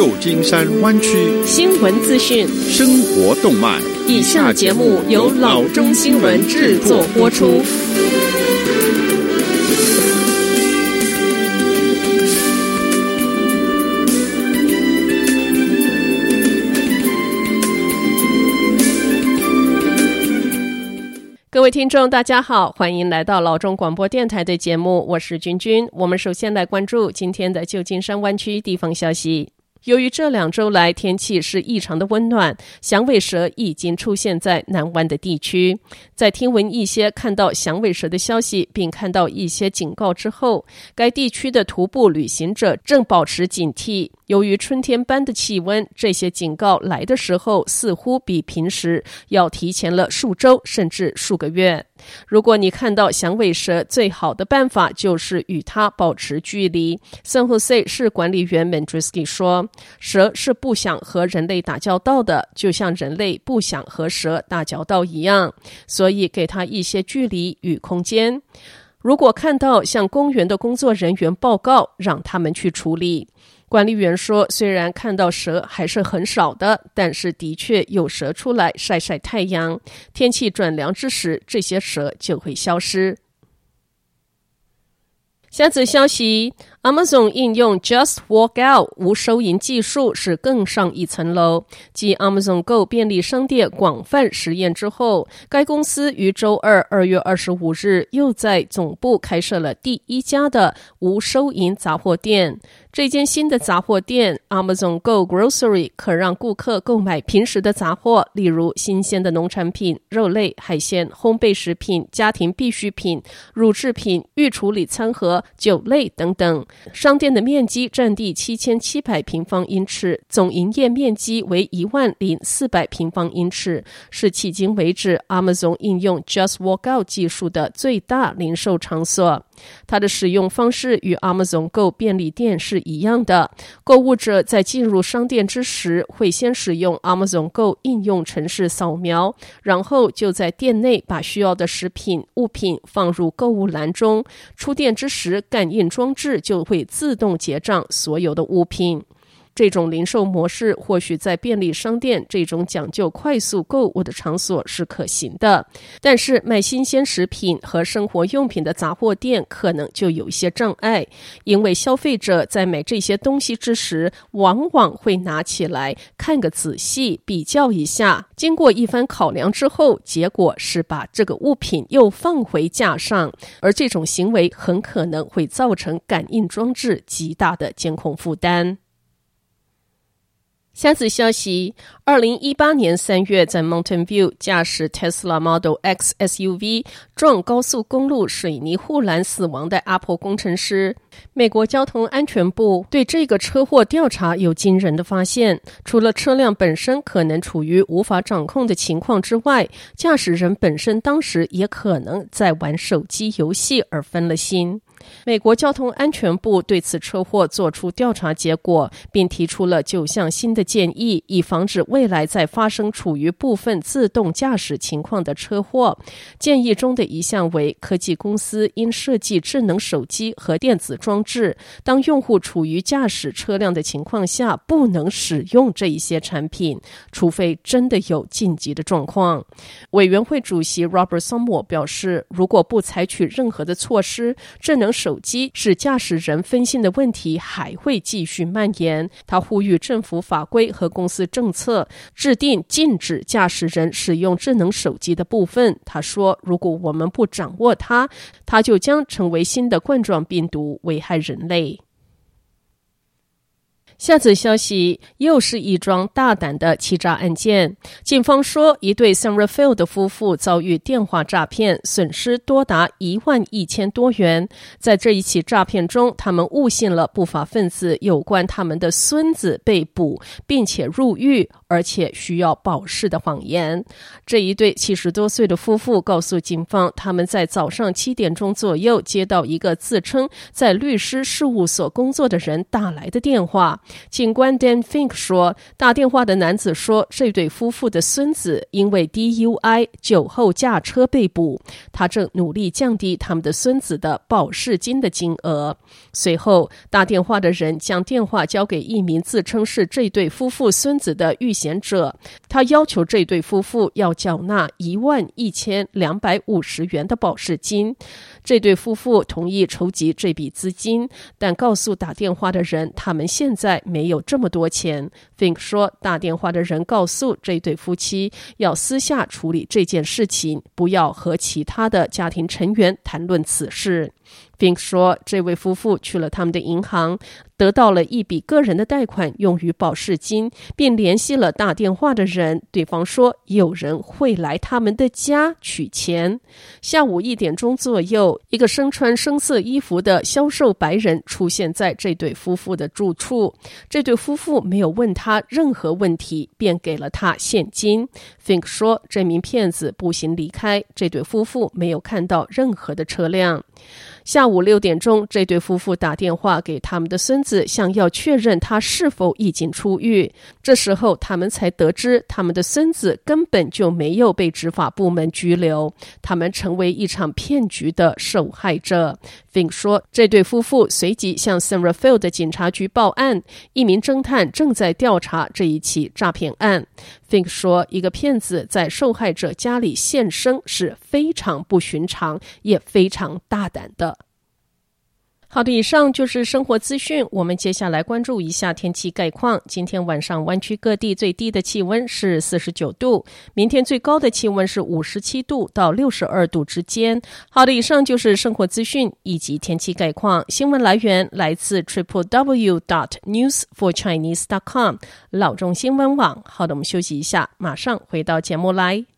旧金山湾区新闻资讯、生活动脉。以下节目由老中新闻制作播出。各位听众，大家好，欢迎来到老中广播电台的节目，我是君君。我们首先来关注今天的旧金山湾区地方消息。由于这两周来天气是异常的温暖，响尾蛇已经出现在南湾的地区。在听闻一些看到响尾蛇的消息，并看到一些警告之后，该地区的徒步旅行者正保持警惕。由于春天般的气温，这些警告来的时候似乎比平时要提前了数周甚至数个月。如果你看到响尾蛇，最好的办法就是与它保持距离。San Jose 市管理员 Mandrisky 说：“蛇是不想和人类打交道的，就像人类不想和蛇打交道一样，所以给它一些距离与空间。如果看到向公园的工作人员报告，让他们去处理。”管理员说：“虽然看到蛇还是很少的，但是的确有蛇出来晒晒太阳。天气转凉之时，这些蛇就会消失。”下则消息：Amazon 应用 Just Walk Out 无收银技术是更上一层楼。继 Amazon Go 便利商店广泛实验之后，该公司于周二二月二十五日又在总部开设了第一家的无收银杂货店。这间新的杂货店 Amazon Go Grocery 可让顾客购买平时的杂货，例如新鲜的农产品、肉类、海鲜、烘焙食品、家庭必需品、乳制品、预处理餐盒、酒类等等。商店的面积占地七千七百平方英尺，总营业面积为一万零四百平方英尺，是迄今为止 Amazon 应用 Just Walk Out 技术的最大零售场所。它的使用方式与 Amazon Go 便利店是一样的。购物者在进入商店之时，会先使用 Amazon Go 应用程式扫描，然后就在店内把需要的食品物品放入购物篮中。出店之时，感应装置就会自动结账所有的物品。这种零售模式或许在便利商店这种讲究快速购物的场所是可行的，但是卖新鲜食品和生活用品的杂货店可能就有一些障碍，因为消费者在买这些东西之时，往往会拿起来看个仔细，比较一下。经过一番考量之后，结果是把这个物品又放回架上，而这种行为很可能会造成感应装置极大的监控负担。下次消息：二零一八年三月，在 Mountain View 驾驶 Tesla Model X SUV 撞高速公路水泥护栏死亡的 Apple 工程师，美国交通安全部对这个车祸调查有惊人的发现。除了车辆本身可能处于无法掌控的情况之外，驾驶人本身当时也可能在玩手机游戏而分了心。美国交通安全部对此车祸做出调查结果，并提出了九项新的建议，以防止未来再发生处于部分自动驾驶情况的车祸。建议中的一项为，科技公司应设计智能手机和电子装置，当用户处于驾驶车辆的情况下，不能使用这一些产品，除非真的有紧急的状况。委员会主席 Robert s o m m e r 表示，如果不采取任何的措施，智能手机使驾驶人分心的问题还会继续蔓延。他呼吁政府法规和公司政策制定禁止驾驶人使用智能手机的部分。他说：“如果我们不掌握它，它就将成为新的冠状病毒，危害人类。”下则消息，又是一桩大胆的欺诈案件。警方说，一对 San Rafael 的夫妇遭遇电话诈骗，损失多达一万一千多元。在这一起诈骗中，他们误信了不法分子有关他们的孙子被捕并且入狱，而且需要保释的谎言。这一对七十多岁的夫妇告诉警方，他们在早上七点钟左右接到一个自称在律师事务所工作的人打来的电话。警官 Dan Fink 说，打电话的男子说，这对夫妇的孙子因为 DUI 酒后驾车被捕，他正努力降低他们的孙子的保释金的金额。随后，打电话的人将电话交给一名自称是这对夫妇孙子的遇险者，他要求这对夫妇要缴纳一万一千两百五十元的保释金。这对夫妇同意筹集这笔资金，但告诉打电话的人，他们现在没有这么多钱。Think 说，打电话的人告诉这对夫妻要私下处理这件事情，不要和其他的家庭成员谈论此事。Fink 说，这位夫妇去了他们的银行，得到了一笔个人的贷款用于保释金，并联系了打电话的人。对方说有人会来他们的家取钱。下午一点钟左右，一个身穿深色衣服的消瘦白人出现在这对夫妇的住处。这对夫妇没有问他任何问题，便给了他现金。Fink 说，这名骗子步行离开，这对夫妇没有看到任何的车辆。下午午六点钟，这对夫妇打电话给他们的孙子，想要确认他是否已经出狱。这时候，他们才得知他们的孙子根本就没有被执法部门拘留，他们成为一场骗局的受害者。Fink 说，这对夫妇随即向 San Rafael 的警察局报案，一名侦探正在调查这一起诈骗案。Fink 说，一个骗子在受害者家里现身是非常不寻常，也非常大胆的。好的，以上就是生活资讯。我们接下来关注一下天气概况。今天晚上湾区各地最低的气温是四十九度，明天最高的气温是五十七度到六十二度之间。好的，以上就是生活资讯以及天气概况。新闻来源来自 triple w dot news for chinese dot com 老中新闻网。好的，我们休息一下，马上回到节目来。